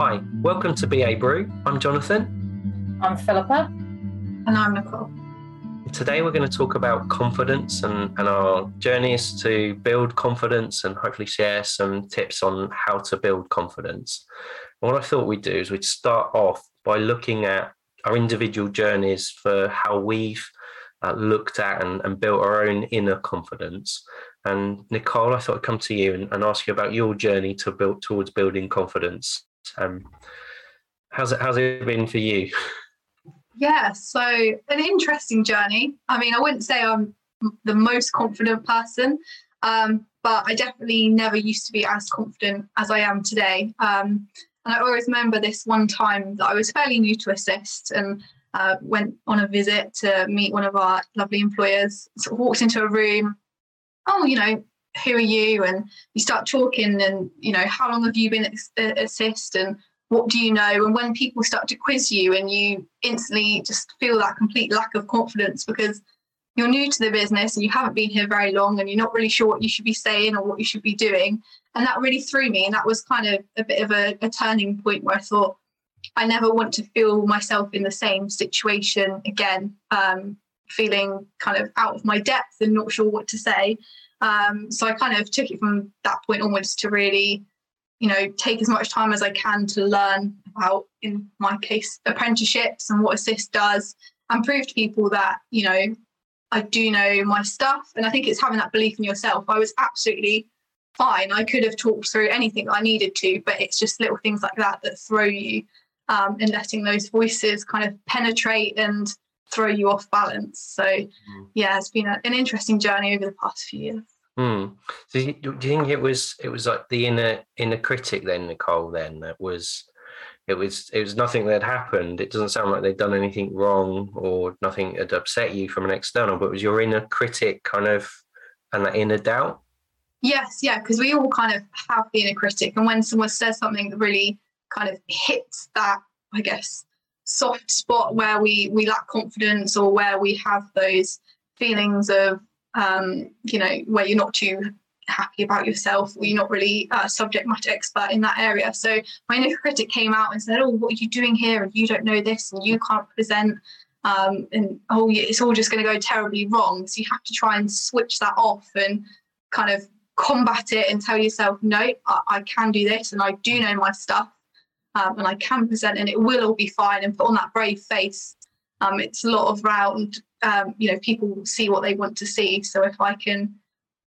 Hi, welcome to BA Brew. I'm Jonathan. I'm Philippa. And I'm Nicole. Today we're going to talk about confidence and, and our journeys to build confidence and hopefully share some tips on how to build confidence. And what I thought we'd do is we'd start off by looking at our individual journeys for how we've uh, looked at and, and, built our own inner confidence. And Nicole, I thought I'd come to you and, and ask you about your journey to build towards building confidence. Um, how's it how's it been for you? Yeah, so an interesting journey. I mean, I wouldn't say I'm the most confident person, um, but I definitely never used to be as confident as I am today. Um, and I always remember this one time that I was fairly new to Assist and uh, went on a visit to meet one of our lovely employers. Of walked into a room. Oh, you know, who are you? And you start talking, and you know, how long have you been at Assist, and what do you know? And when people start to quiz you, and you instantly just feel that complete lack of confidence because you're new to the business and you haven't been here very long, and you're not really sure what you should be saying or what you should be doing, and that really threw me. And that was kind of a bit of a, a turning point where I thought. I never want to feel myself in the same situation again, um, feeling kind of out of my depth and not sure what to say. Um, so I kind of took it from that point onwards to really, you know, take as much time as I can to learn about, in my case, apprenticeships and what Assist does, and prove to people that, you know, I do know my stuff. And I think it's having that belief in yourself. I was absolutely fine. I could have talked through anything I needed to, but it's just little things like that that throw you um, and letting those voices kind of penetrate and throw you off balance. So, mm. yeah, it's been a, an interesting journey over the past few years. Mm. So, do you, think it was it was like the inner inner critic then, Nicole? Then that was it was it was nothing that had happened. It doesn't sound like they'd done anything wrong or nothing had upset you from an external, but was your inner critic kind of and that inner doubt. Yes, yeah, because we all kind of have the inner critic, and when someone says something that really kind of hits that, I guess, soft spot where we we lack confidence or where we have those feelings of um, you know where you're not too happy about yourself or you're not really a subject matter expert in that area. So my inner critic came out and said oh what are you doing here? And you don't know this and you can't present um, and oh it's all just going to go terribly wrong. So you have to try and switch that off and kind of combat it and tell yourself no I, I can do this and i do know my stuff um, and I can present and it will all be fine and put on that brave face. Um, it's a lot of round, um, you know, people see what they want to see. So if I can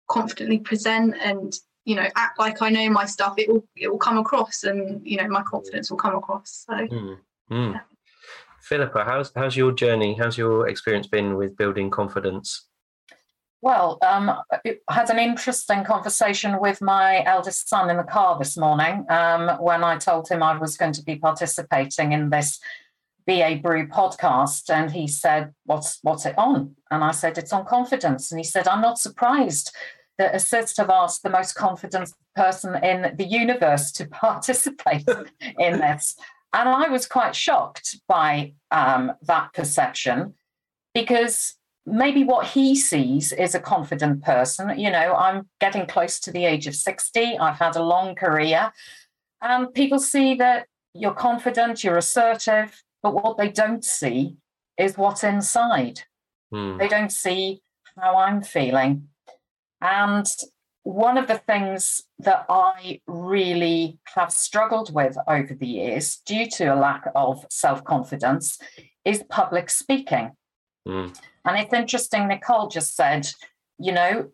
confidently present and, you know, act like I know my stuff, it will it will come across and, you know, my confidence will come across. So mm. Mm. Yeah. Philippa, how's how's your journey? How's your experience been with building confidence? Well, um, I had an interesting conversation with my eldest son in the car this morning um, when I told him I was going to be participating in this BA Brew podcast. And he said, What's what's it on? And I said, It's on confidence. And he said, I'm not surprised that Assist have asked the most confident person in the universe to participate in this. And I was quite shocked by um, that perception because maybe what he sees is a confident person. You know, I'm getting close to the age of 60, I've had a long career, and people see that you're confident, you're assertive, but what they don't see is what's inside. Hmm. They don't see how I'm feeling. And one of the things that I really have struggled with over the years, due to a lack of self confidence, is public speaking. Mm. And it's interesting, Nicole just said, you know,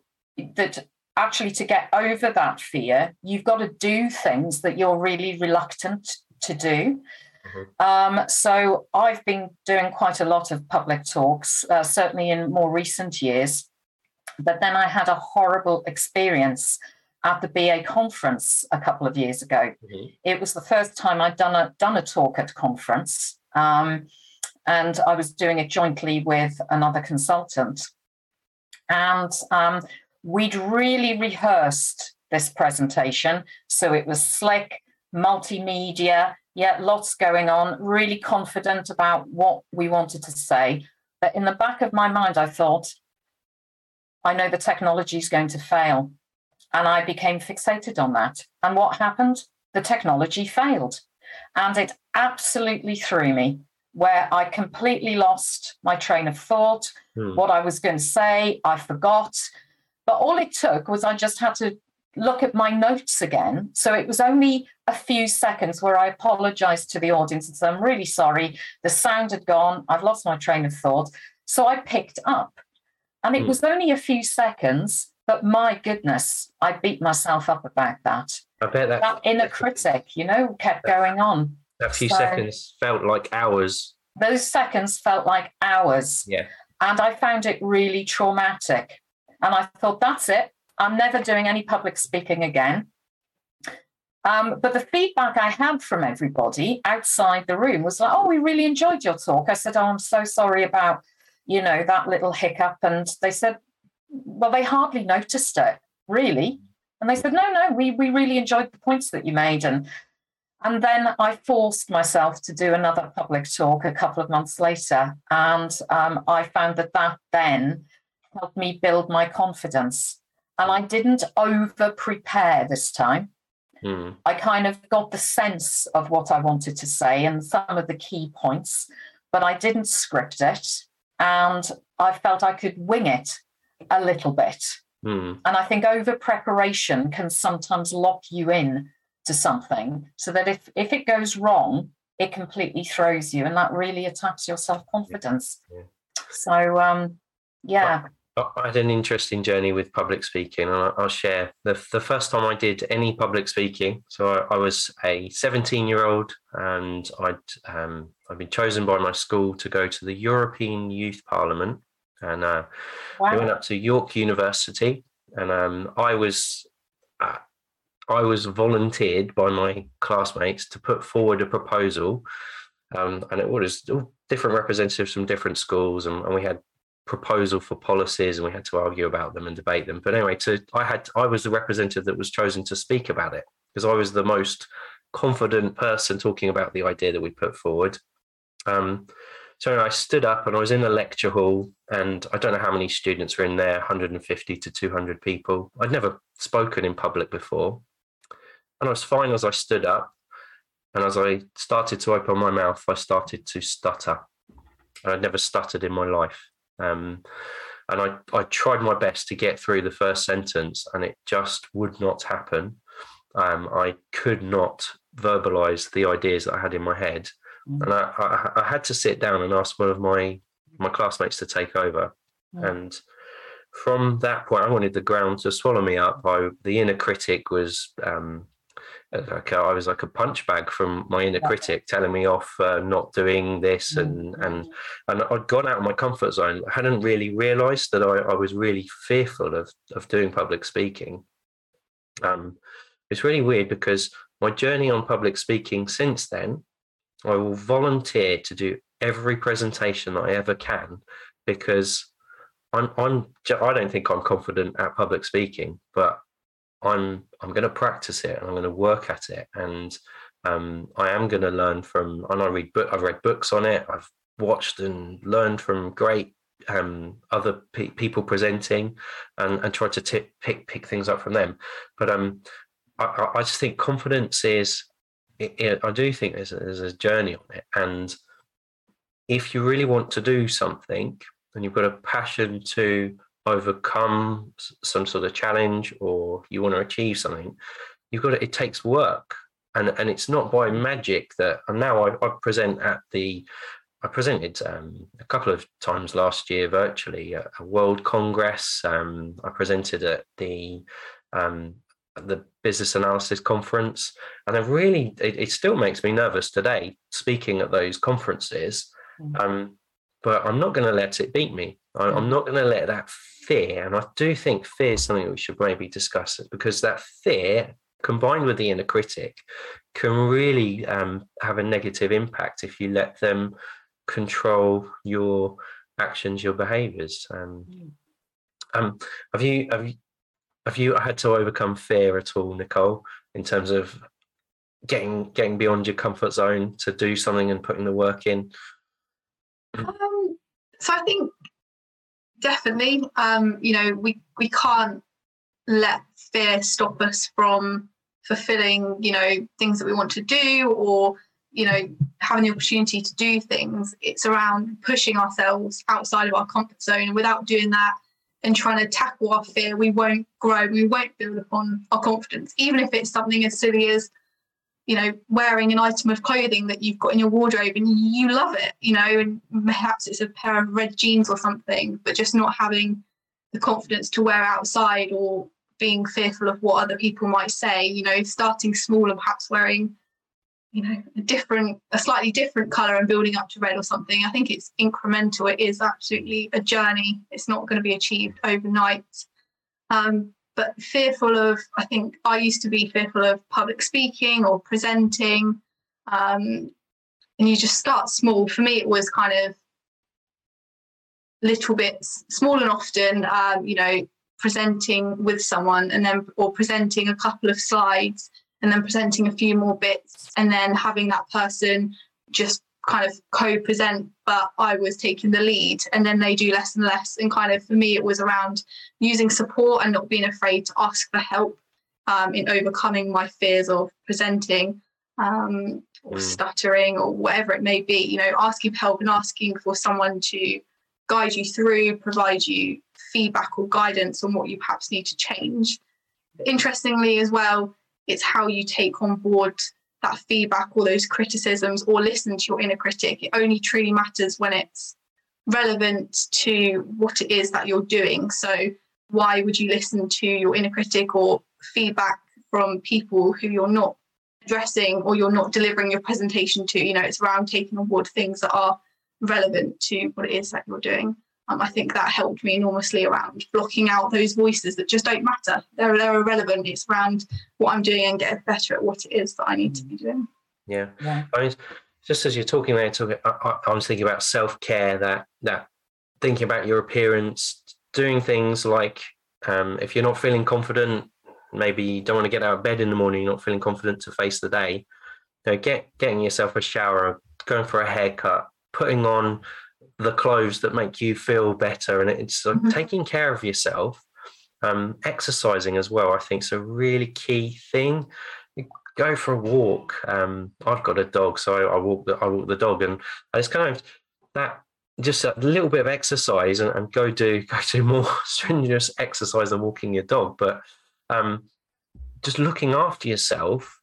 that actually to get over that fear, you've got to do things that you're really reluctant to do. Mm-hmm. Um, so I've been doing quite a lot of public talks, uh, certainly in more recent years. But then I had a horrible experience at the BA conference a couple of years ago. Mm-hmm. It was the first time I'd done a done a talk at conference. Um, and I was doing it jointly with another consultant. And um, we'd really rehearsed this presentation. So it was slick, multimedia, yeah, lots going on, really confident about what we wanted to say. But in the back of my mind, I thought, I know the technology is going to fail. And I became fixated on that. And what happened? The technology failed. And it absolutely threw me, where I completely lost my train of thought, Hmm. what I was going to say, I forgot. But all it took was I just had to look at my notes again. So it was only a few seconds where I apologized to the audience and said, I'm really sorry. The sound had gone. I've lost my train of thought. So I picked up. And it Hmm. was only a few seconds, but my goodness, I beat myself up about that. I bet that That inner critic, you know, kept going on. that few So- seconds felt like hours. Those seconds felt like hours. Yeah. And I found it really traumatic. And I thought, that's it. I'm never doing any public speaking again. Um, but the feedback I had from everybody outside the room was like, oh, we really enjoyed your talk. I said, oh, I'm so sorry about, you know, that little hiccup. And they said, well, they hardly noticed it, really. And they said, no, no, we, we really enjoyed the points that you made. And and then I forced myself to do another public talk a couple of months later. And um, I found that that then helped me build my confidence. And I didn't over prepare this time. Hmm. I kind of got the sense of what I wanted to say and some of the key points, but I didn't script it. And I felt I could wing it a little bit. Hmm. And I think over preparation can sometimes lock you in to something so that if, if it goes wrong, it completely throws you and that really attacks your self confidence. Yeah. So, um, yeah. I had an interesting journey with public speaking, and I- I'll share the the first time I did any public speaking. So I, I was a 17 year old, and I'd um, I'd been chosen by my school to go to the European Youth Parliament, and uh, we went up to York University, and um, I was uh, I was volunteered by my classmates to put forward a proposal, um, and it was different representatives from different schools, and, and we had proposal for policies, and we had to argue about them and debate them. But anyway, to I had I was the representative that was chosen to speak about it because I was the most confident person talking about the idea that we put forward. Um, so I stood up and I was in the lecture hall, and I don't know how many students were in there 150 to 200 people. I'd never spoken in public before. And I was fine as I stood up. And as I started to open my mouth, I started to stutter. And I'd never stuttered in my life. Um, and I, I tried my best to get through the first sentence, and it just would not happen. Um, I could not verbalize the ideas that I had in my head Mm. and I, I, I had to sit down and ask one of my my classmates to take over. Mm. And from that point, I wanted the ground to swallow me up. I, the inner critic was um, like I was like a punch bag from my inner Yeah. critic telling me off uh, not doing this Mm. and and and I'd gone out of my comfort zone. I hadn't really realised that I, I was really fearful of of doing public speaking. Um, it's really weird because my journey on public speaking since then, I will volunteer to do every presentation that I ever can because I'm I'm I don't think I'm confident at public speaking, but I'm I'm going to practice it and I'm going to work at it and um, I am going to learn from and I read book I've read books on it. I've watched and learned from great um, other pe- people presenting and and try to tip, pick pick things up from them. But um, I, I- just think confidence is it, it, I do think there's a, there's a journey on it, and if you really want to do something and you've got a passion to overcome some sort of challenge or you want to achieve something, you've got to, it takes work, and and it's not by magic that. And now I, I present at the. I presented um, a couple of times last year virtually at a World Congress. Um, I presented at the um, the Business Analysis Conference, and it really it, it still makes me nervous today speaking at those conferences. Mm. Um, but I'm not going to let it beat me. I'm not going to let that fear, and I do think fear is something that we should maybe discuss because that fear combined with the inner critic can really um, have a negative impact if you let them control your actions, your behaviors. Um, Mm. um, have you have you have you had to overcome fear at all, Nicole, in terms of getting getting beyond your comfort zone to do something and putting the work in? Um, so I think definitely, um, you know, we we can't let fear stop us from fulfilling, you know, things that we want to do or, you know, having the opportunity to do things. It's around pushing ourselves outside of our comfort zone. Without doing that and trying to tackle our fear, we won't grow, we won't build upon our confidence, even if it's something as silly as, you know, wearing an item of clothing that you've got in your wardrobe and you love it, you know, and perhaps it's a pair of red jeans or something, but just not having the confidence to wear outside or being fearful of what other people might say, you know, starting small and perhaps wearing, you know, a different, a slightly different color and building up to red or something. I think it's incremental. It is absolutely a journey. It's not going to be achieved overnight. Um, but fearful of, I think I used to be fearful of public speaking or presenting. Um, and you just start small. For me, it was kind of little bits, small and often, um, you know, presenting with someone and then or presenting a couple of slides and then presenting a few more bits and then having that person just kind of co-present but i was taking the lead and then they do less and less and kind of for me it was around using support and not being afraid to ask for help um, in overcoming my fears of presenting um, or mm. stuttering or whatever it may be you know asking for help and asking for someone to guide you through provide you feedback or guidance on what you perhaps need to change. Interestingly, as well, it's how you take on board that feedback or those criticisms or listen to your inner critic. It only truly matters when it's relevant to what it is that you're doing. So, why would you listen to your inner critic or feedback from people who you're not addressing or you're not delivering your presentation to? You know, it's around taking on board things that are relevant to what it is that you're doing. Um, I think that helped me enormously around blocking out those voices that just don't matter. They're, they're irrelevant. It's around what I'm doing and getting better at what it is that I need to be doing. Yeah. yeah. I mean, just as you're talking there, talking, I, I was thinking about self care, that, that thinking about your appearance, doing things like um, if you're not feeling confident, maybe you don't want to get out of bed in the morning, you're not feeling confident to face the day. You know, get getting yourself a shower, going for a haircut, putting on the clothes that make you feel better. And it's like mm-hmm. taking care of yourself um, exercising as well i think is a really key thing. Go for a walk. Um, i've got a dog so I, I, walk the, I walk the dog and it's kind of that just a little bit of exercise and, and go do go do more strenuous exercise than walking your dog. But um, just looking after yourself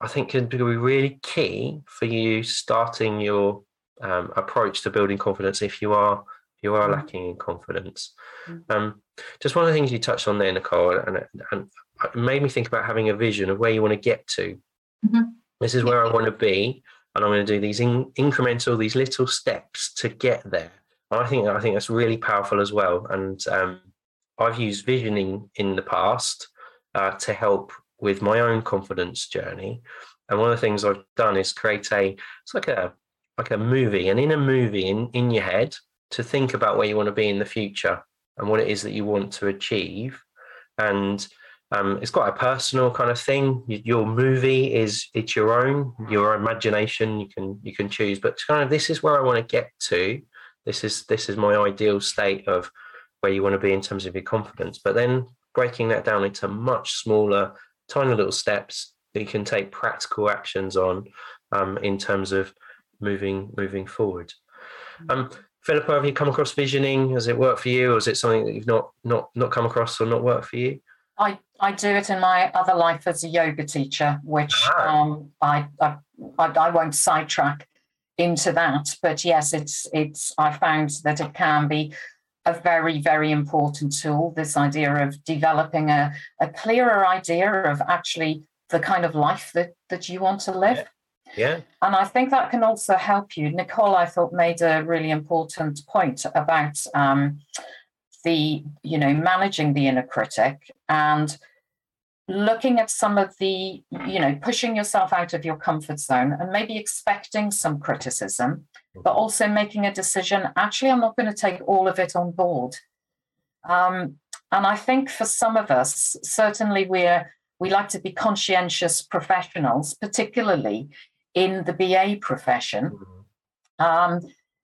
i think can be really key for you starting your um, approach to building confidence if you are if you are mm. lacking in confidence. Mm. Um, just one of the things you touched on there, Nicole, and, and it made me think about having a vision of where you want to get to. Mm-hmm. This is where I want to be, and I'm going to do these in, incremental, these little steps to get there. And I think I think that's really powerful as well. And um, I've used visioning in the past uh, to help with my own confidence journey. And one of the things I've done is create a it's like a like a movie, and in a movie in, in your head, to think about where you want to be in the future and what it is that you want to achieve. And um, it's quite a personal kind of thing. Your movie is it's your own, your imagination. You can you can choose, but kind of this is where I want to get to. This is this is my ideal state of where you want to be in terms of your confidence. But then breaking that down into much smaller, tiny little steps that you can take practical actions on um, in terms of moving moving forward. Mm. Um, Philippa, have you come across visioning? Has it worked for you, or is it something that you've not not not come across or not worked for you? I, I do it in my other life as a yoga teacher, which ah. um, I, I I won't sidetrack into that. But yes, it's it's I found that it can be a very very important tool. This idea of developing a, a clearer idea of actually the kind of life that that you want to live. Yeah. And I think that can also help you. Nicole, I thought, made a really important point about um, the, you know, managing the inner critic and looking at some of the, you know, pushing yourself out of your comfort zone and maybe expecting some criticism, but mm-hmm. also making a decision actually, I'm not going to take all of it on board. Um, and I think for some of us, certainly we're we like to be conscientious professionals, particularly in the BA profession, mm-hmm. um,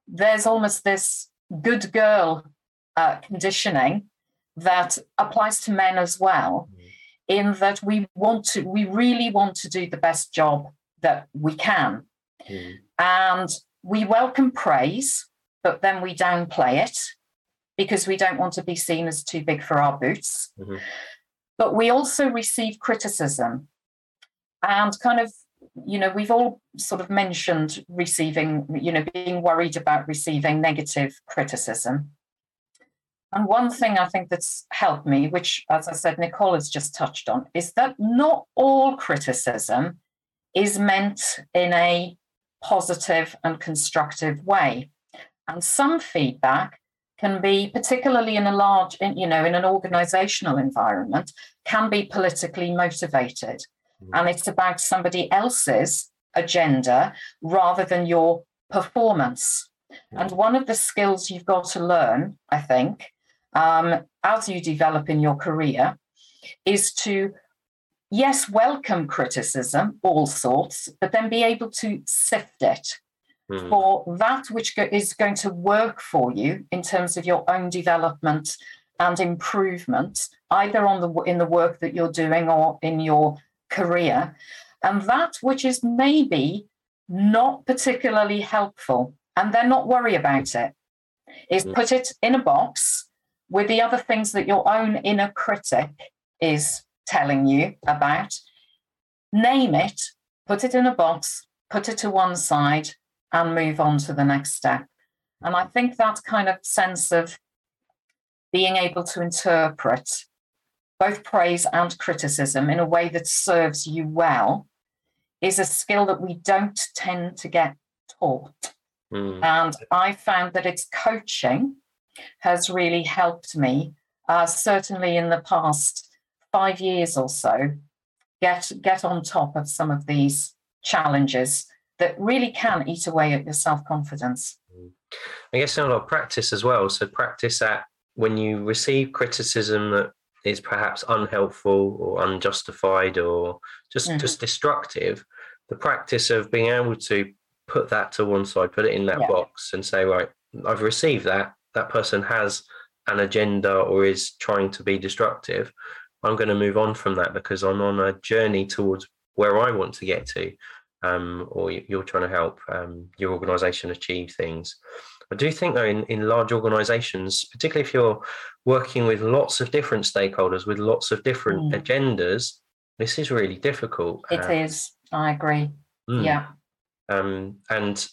there's almost this good girl uh, conditioning that applies to men as well, mm-hmm. in that we want to, we really want to do the best job that we can. Mm. And we welcome praise, but then we downplay it because we don't want to be seen as too big for our boots. Mm-hmm. But we also receive criticism and kind of you know we've all sort of mentioned receiving you know being worried about receiving negative criticism and one thing i think that's helped me which as i said nicole has just touched on is that not all criticism is meant in a positive and constructive way and some feedback can be particularly in a large you know in an organizational environment can be politically motivated. And it's about somebody else's agenda rather than your performance. And one of the skills you've got to learn, I think, um, as you develop in your career, is to, yes, welcome criticism, all sorts, but then be able to sift it mm. for that which go- is going to work for you in terms of your own development and improvement, either on the in the work that you're doing or in your career. And that which is maybe not particularly helpful, and then not worry about it, is mm. put it in a box with the other things that your own inner critic is telling you about. Name it, put it in a box, put it to one side, and move on to the next step. And I think that kind of sense of being able to interpret both praise and criticism in a way that serves you well is a skill that we don't tend to get taught. Mm. And I found that its coaching has really helped me, uh, certainly in the past five years or so, get, get on top of some of these challenges that really can eat away at your self confidence. Hmm. I guess a lot of practice as well. So, practice at when you receive criticism that is perhaps unhelpful or unjustified or just mm-hmm. just destructive the practice of being able to put that to one side put it in that yeah. box and say right i've received that that person has an agenda or is trying to be destructive i'm going to move on from that because i'm on a journey towards where i want to get to um, or you're trying to help um, your organization achieve things I do think, though, in, in large organizations, particularly if you're working with lots of different stakeholders with lots of different mm. agendas, this is really difficult. It uh, is. I agree. Mm. Yeah. Um, and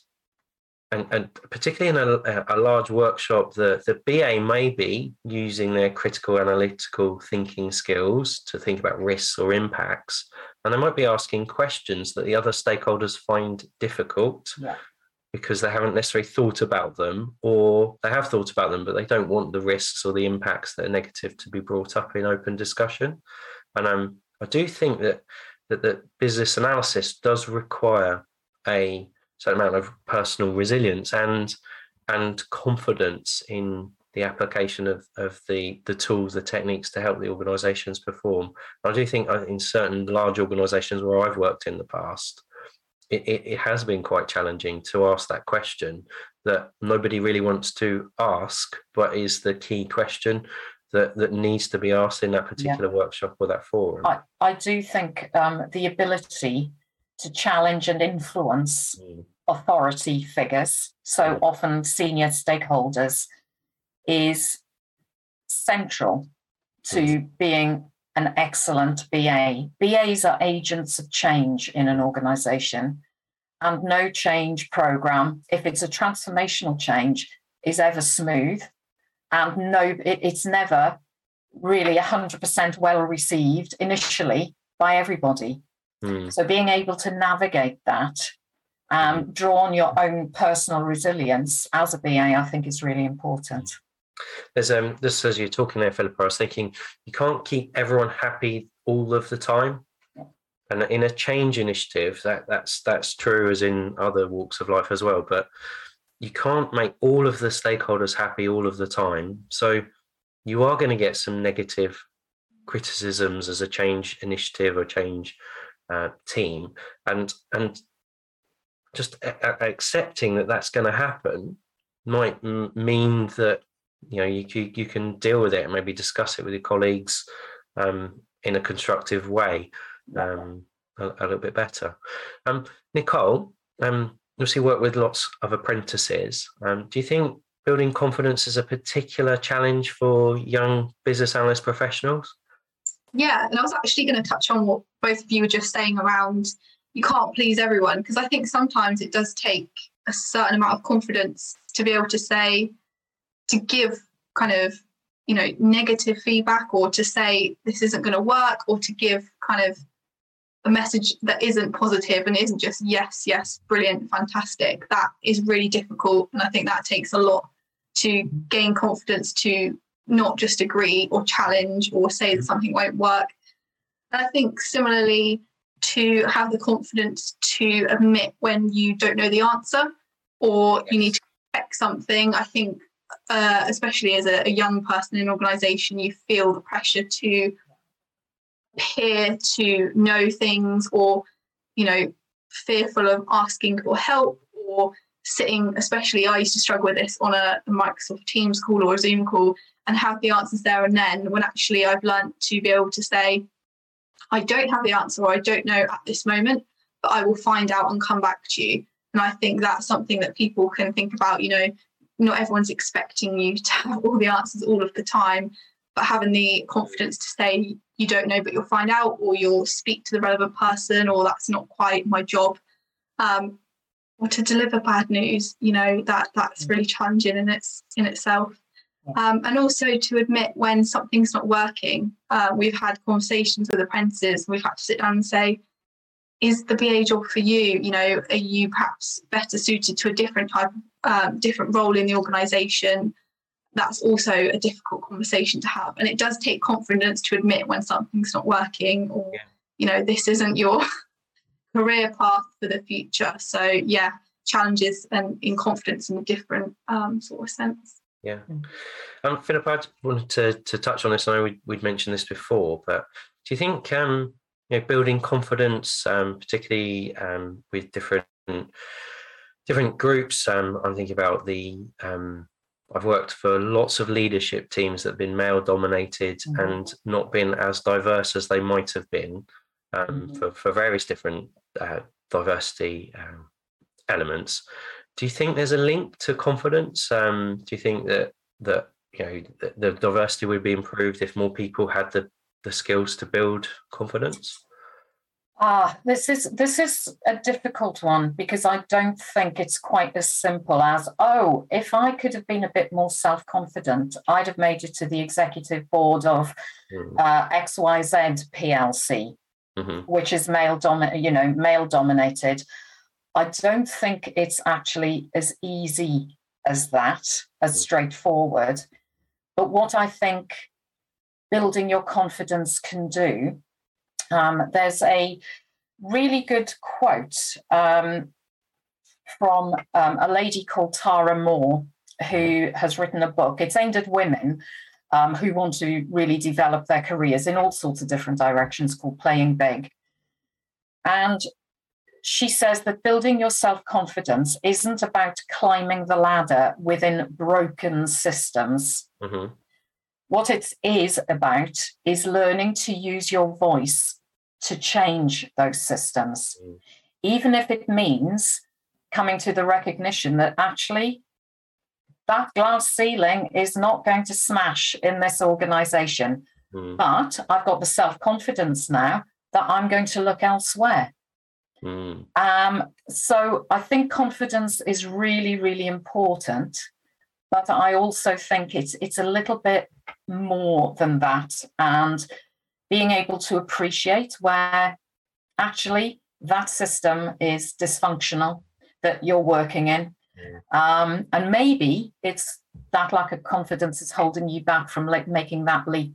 and, and particularly in a, a large workshop, the, the BA may be using their critical analytical thinking skills to think about risks or impacts. And they might be asking questions that the other stakeholders find difficult. Yeah because they haven't necessarily thought about them or they have thought about them but they don't want the risks or the impacts that are negative to be brought up in open discussion and um, i do think that that, that business analysis does require a certain amount of personal resilience and and confidence in the application of, of the, the tools, the techniques to help the organizations perform. I do think uh, in certain large organizations where I've worked in the past, it, it, it has been quite challenging to ask that question that nobody really wants to ask, but is the key question that, that needs to be asked in that particular yeah. workshop or that forum. I, I do think um, the ability to challenge and influence mm. authority figures, so mm. often senior stakeholders, is central to mm. being an excellent BA. BAs are agents of change in an organization, and no change program, if it's a transformational change, is ever smooth. And no, it, it's never really 100% well received initially by everybody. Mm. So being able to navigate that and um, draw on your own personal resilience as a BA, I think is really important. There's um just as you're talking there, Philippa, I was thinking you can't keep everyone happy all of the time. And in a change initiative, that that's that's true as in other walks of life as well. But you can't make all of the stakeholders happy all of the time. So you are going to get some negative criticisms as a change initiative or change uh, team, and and just a- a- accepting that that's going to happen might m- mean that you know you, you, you can deal with it and maybe discuss it with your colleagues um, in a constructive way um, a, a, little bit better. Um, Nicole, um, obviously work with lots of apprentices. Um, do you think building confidence is a particular challenge for young business analyst professionals? Yeah, and I was actually going to touch on what both of you were just saying around you can't please everyone because I think sometimes it does take a certain amount of confidence to be able to say to give kind of you know negative feedback or to say this isn't going to work or to give kind of a message that isn't positive and isn't just yes yes brilliant fantastic. That is really difficult and i think that takes a lot to gain confidence to not just agree or challenge or say that something won't work. And i think similarly to have the confidence to admit when you don't know the answer or you need to check something i think uh, especially as a, a, young person in an organization, you feel the pressure to appear to know things or, you know, fearful of asking for help or sitting, especially I used to struggle with this on a, a Microsoft Teams call or a Zoom call and have the answers there and then when actually I've learned to be able to say, I don't have the answer or I don't know at this moment, but I will find out and come back to you. And I think that's something that people can think about, you know, not everyone's expecting you to have all the answers all of the time, but having the confidence to say you don't know, but you'll find out, or you'll speak to the relevant person, or that's not quite my job. Um, or to deliver bad news, you know that that's really challenging in its in itself. Um, and also to admit when something's not working. Uh, we've had conversations with apprentices. We've had to sit down and say, is the BA job for you? You know, are you perhaps better suited to a different type, um, different role in the organisation? That's also a difficult conversation to have, and it does take confidence to admit when something's not working, or yeah. you know, this isn't your career path for the future. So yeah, challenges and in confidence in a different um, sort of sense. Yeah. Um, Philip, I wanted to, to touch on this. I know we, would mentioned this before, but do you think um, you know, building confidence, um, particularly um, with different different groups. Um, I'm thinking about the. Um, I've worked for lots of leadership teams that have been male dominated mm-hmm. and not been as diverse as they might have been um, mm-hmm. for for various different uh, diversity um, elements. Do you think there's a link to confidence? do you think that that you know the, the diversity would be improved if more people had the the skills to build confidence? Ah, this is this is a difficult one because I don't think it's quite as simple as oh, if I could have been a bit more self confident, I'd have made it to the executive board of mm-hmm. uh, XYZ PLC, mm-hmm. which is male dominated, you know, male dominated. I don't think it's actually as easy as that, as mm-hmm. straightforward. But what I think building your confidence can do. Um, there's a really good quote um, from um, a lady called Tara Mohr, who has written a book. It's aimed at women um, who want to really develop their careers in all sorts of different directions called Playing Big. And she says that building your self confidence isn't about climbing the ladder within broken systems. Mm-hmm. What it is about is learning to use your voice to change those systems, mm. even if it means coming to the recognition that actually that glass ceiling is not going to smash in this organization. Mm. But I've got the self confidence now that I'm going to look elsewhere. Mm. Um, so I think confidence is really, really important. But I also think it's it's a little bit more than that. And being able to appreciate where actually that system is dysfunctional that you're working in. Um, and maybe it's that lack of confidence is holding you back from like making that leap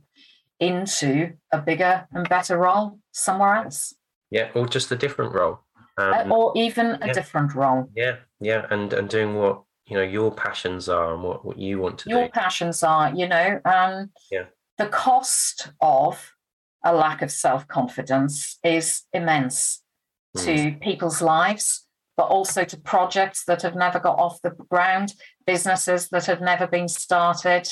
into a bigger and better role somewhere else. Yeah, or just a different role. Um, uh, or even a yeah. different role. Yeah, yeah, and and doing what you know your passions are and what, what you want to your do. Your passions are, you know, um, yeah. the cost of a lack of self confidence is immense mm. to people's lives, but also to projects that have never got off the ground, businesses that have never been started.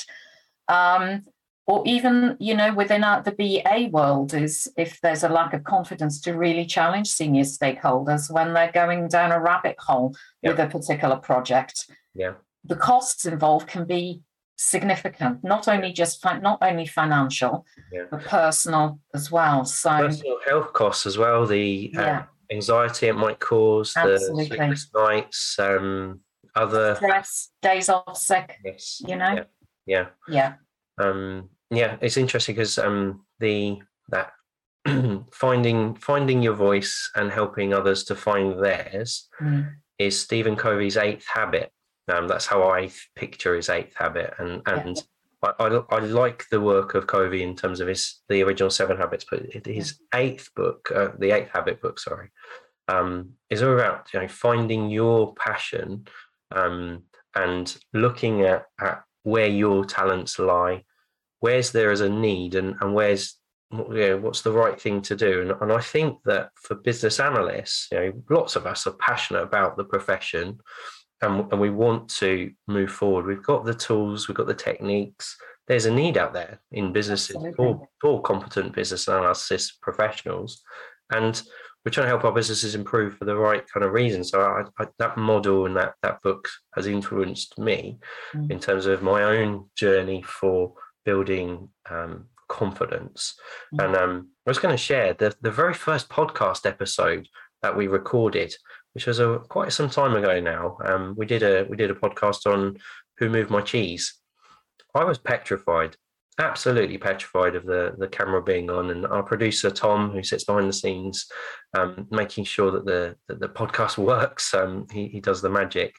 Um, or even you know within our, the BA world is if there's a lack of confidence to really challenge senior stakeholders when they're going down a rabbit hole Yeah. with a particular project. Yeah. The costs involved can be significant, not only just fi- not only financial, Yeah. but personal as well. So Personal health costs as well. The uh, yeah, anxiety it might cause, the sleepless nights, um, other. stress, days off sick, Yes. you know. Yeah. Yeah. Yeah, um yeah it's interesting because um the that finding finding your voice and helping others to find theirs Mm. is stephen covey's eighth habit um that's how i picture his eighth habit and Yeah. and I, I, I like the work of Covey in terms of his the original seven habits, but his eighth book, uh, the eighth habit book, sorry, um, is all about you know finding your passion um, and looking at, at where your talents lie, where's there is a need, and and where's you know, what's the right thing to do. And, and I think that for business analysts, you know, lots of us are passionate about the profession and, and we want to move forward. We've got the tools, we've got the techniques. There's a need out there in businesses Absolutely. for, for competent business analysis professionals. And we're trying to help our businesses improve for the right kind of reasons. So I, I, that model and that that book has influenced me Mm. in terms of my own journey for building um, confidence. Mm. And um, I was going to share the the very first podcast episode that we recorded, which was a quite some time ago now. Um, we did a we did a podcast on who moved my cheese. I was petrified, absolutely petrified of the the camera being on, and our producer Tom, who sits behind the scenes, um, making sure that the that the podcast works. Um, he he does the magic.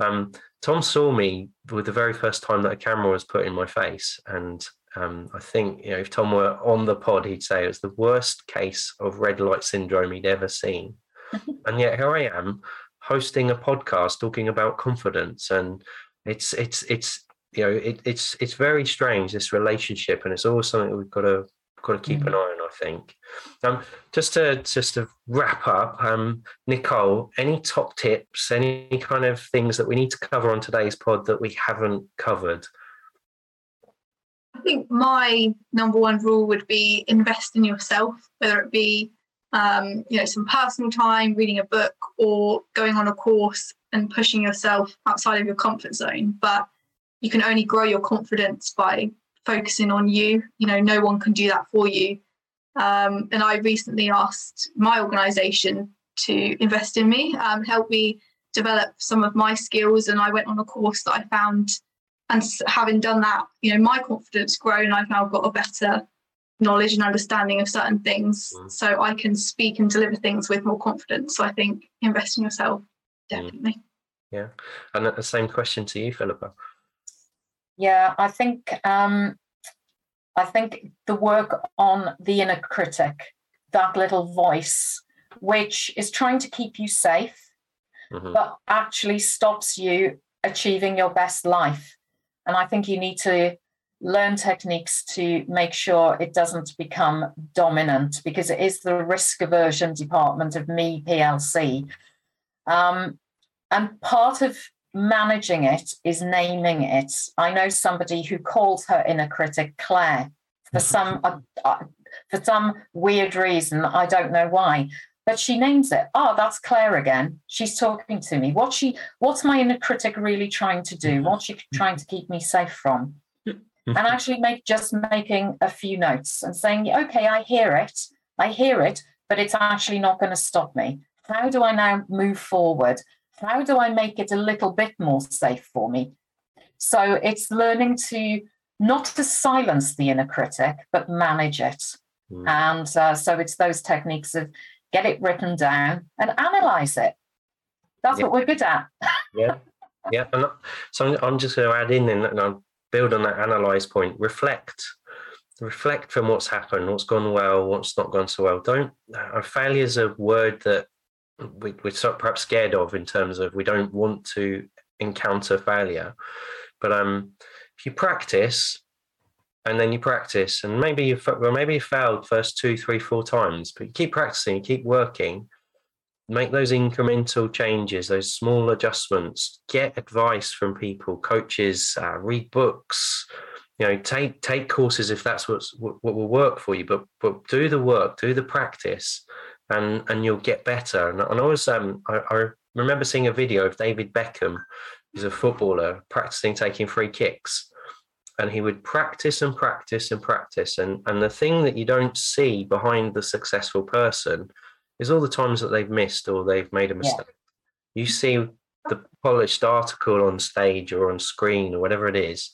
Um, Tom saw me with the very first time that a camera was put in my face, and um, I think you know if Tom were on the pod, he'd say it was the worst case of red light syndrome he'd ever seen. And yet here I am hosting a podcast talking about confidence, and it's it's it's you know it, it's it's very strange this relationship, and it's always something we've got to got to keep an eye on. I think. Um, just to just to wrap up, um, Nicole, any top tips, any kind of things that we need to cover on today's pod that we haven't covered? I think my number one rule would be invest in yourself, whether it be um, you know some personal time, reading a book, or going on a course and pushing yourself outside of your comfort zone. But you can only grow your confidence by focusing on you. You know, no one can do that for you. Um, and I recently asked my organisation to invest in me, um, help me develop some of my skills, and I went on a course that I found and having done that you know my confidence grown i've now got a better knowledge and understanding of certain things Mm. so i can speak and deliver things with more confidence so i think invest in yourself definitely Yeah. And the same question to you, Philippa. Yeah, I think um, I think the work on the inner critic, that little voice, which is trying to keep you safe, Mhm. but actually stops you achieving your best life. And I think you need to learn techniques to make sure it doesn't become dominant because it is the risk aversion department of me PLC. Um, and part of managing it is naming it. I know somebody who calls her inner critic Claire for some uh, uh, for some weird reason. I don't know why, but she names it. Oh, that's Claire again. She's talking to me. What she what's my inner critic really trying to do? What's she trying to keep me safe from? And actually make just making a few notes and saying, okay, I hear it, I hear it, but it's actually not going to stop me. How do I now move forward? How do I make it a little bit more safe for me? So it's learning to not to silence the inner critic, but manage it. Mm. And uh, so it's those techniques of get it written down and analyze it. That's Yeah. what we're good at. yeah yeah and so I'm, just going to add in and, build on that analyze point reflect. Reflect from what's happened what's gone well what's not gone so well. Don't uh, failure is a word that we, we're so perhaps scared of in terms of we don't want to encounter failure. But um if you practice and then you practice and maybe you well maybe you failed first two three four times but you keep practicing you keep working make those incremental changes, those small adjustments, get advice from people, coaches, uh, read books, you know, take take courses if that's what's what, what will work for you, but but do the work, do the practice, and and you'll get better. And, and I was um I, I remember seeing a video of David Beckham, who's a footballer practicing taking free kicks, and he would practice and practice and practice, and and the thing that you don't see behind the successful person is all the times that they've missed or they've made a mistake. Yeah. You see the polished article on stage or on screen or whatever it is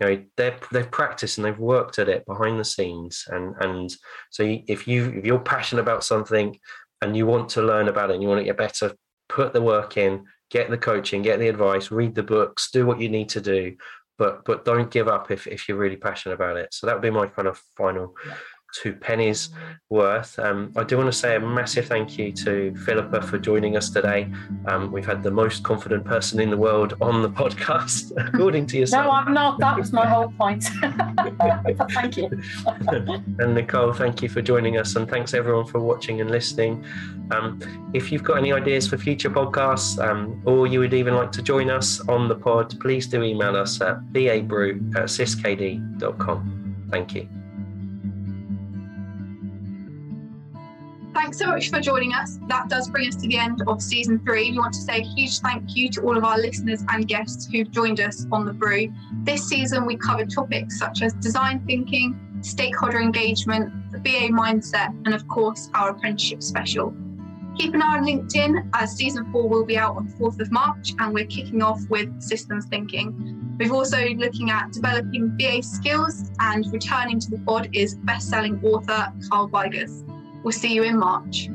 you know they're they've practiced and they've worked at it behind the scenes and and so if you if you're passionate about something and you want to learn about it and you want to get better put the work in get the coaching get the advice read the books do what you need to do but but don't give up if if you're really passionate about it so that would be my kind of final yeah two pennies worth. Um, I do want to say a massive thank you to Philippa for joining us today. Um, we've had the most confident person in the world on the podcast, according to yourself. No, I'm not. That was my whole point. thank you. and Nicole, thank you for joining us, and thanks everyone for watching and listening. Um, if you've got any ideas for future podcasts, um, or you would even like to join us on the pod, please do email us at babrew at ciskd.com. Thank you. Thanks so much for joining us. That does bring us to the end of season three. We want to say a huge thank you to all of our listeners and guests who've joined us on the brew. This season, we covered topics such as design thinking, stakeholder engagement, the BA mindset, and of course, our apprenticeship special. Keep an eye on LinkedIn as season four will be out on 4th of March and we're kicking off with systems thinking. We're also looking at developing BA skills and returning to the pod is best-selling author Karl Wiegers. We'll see you in March.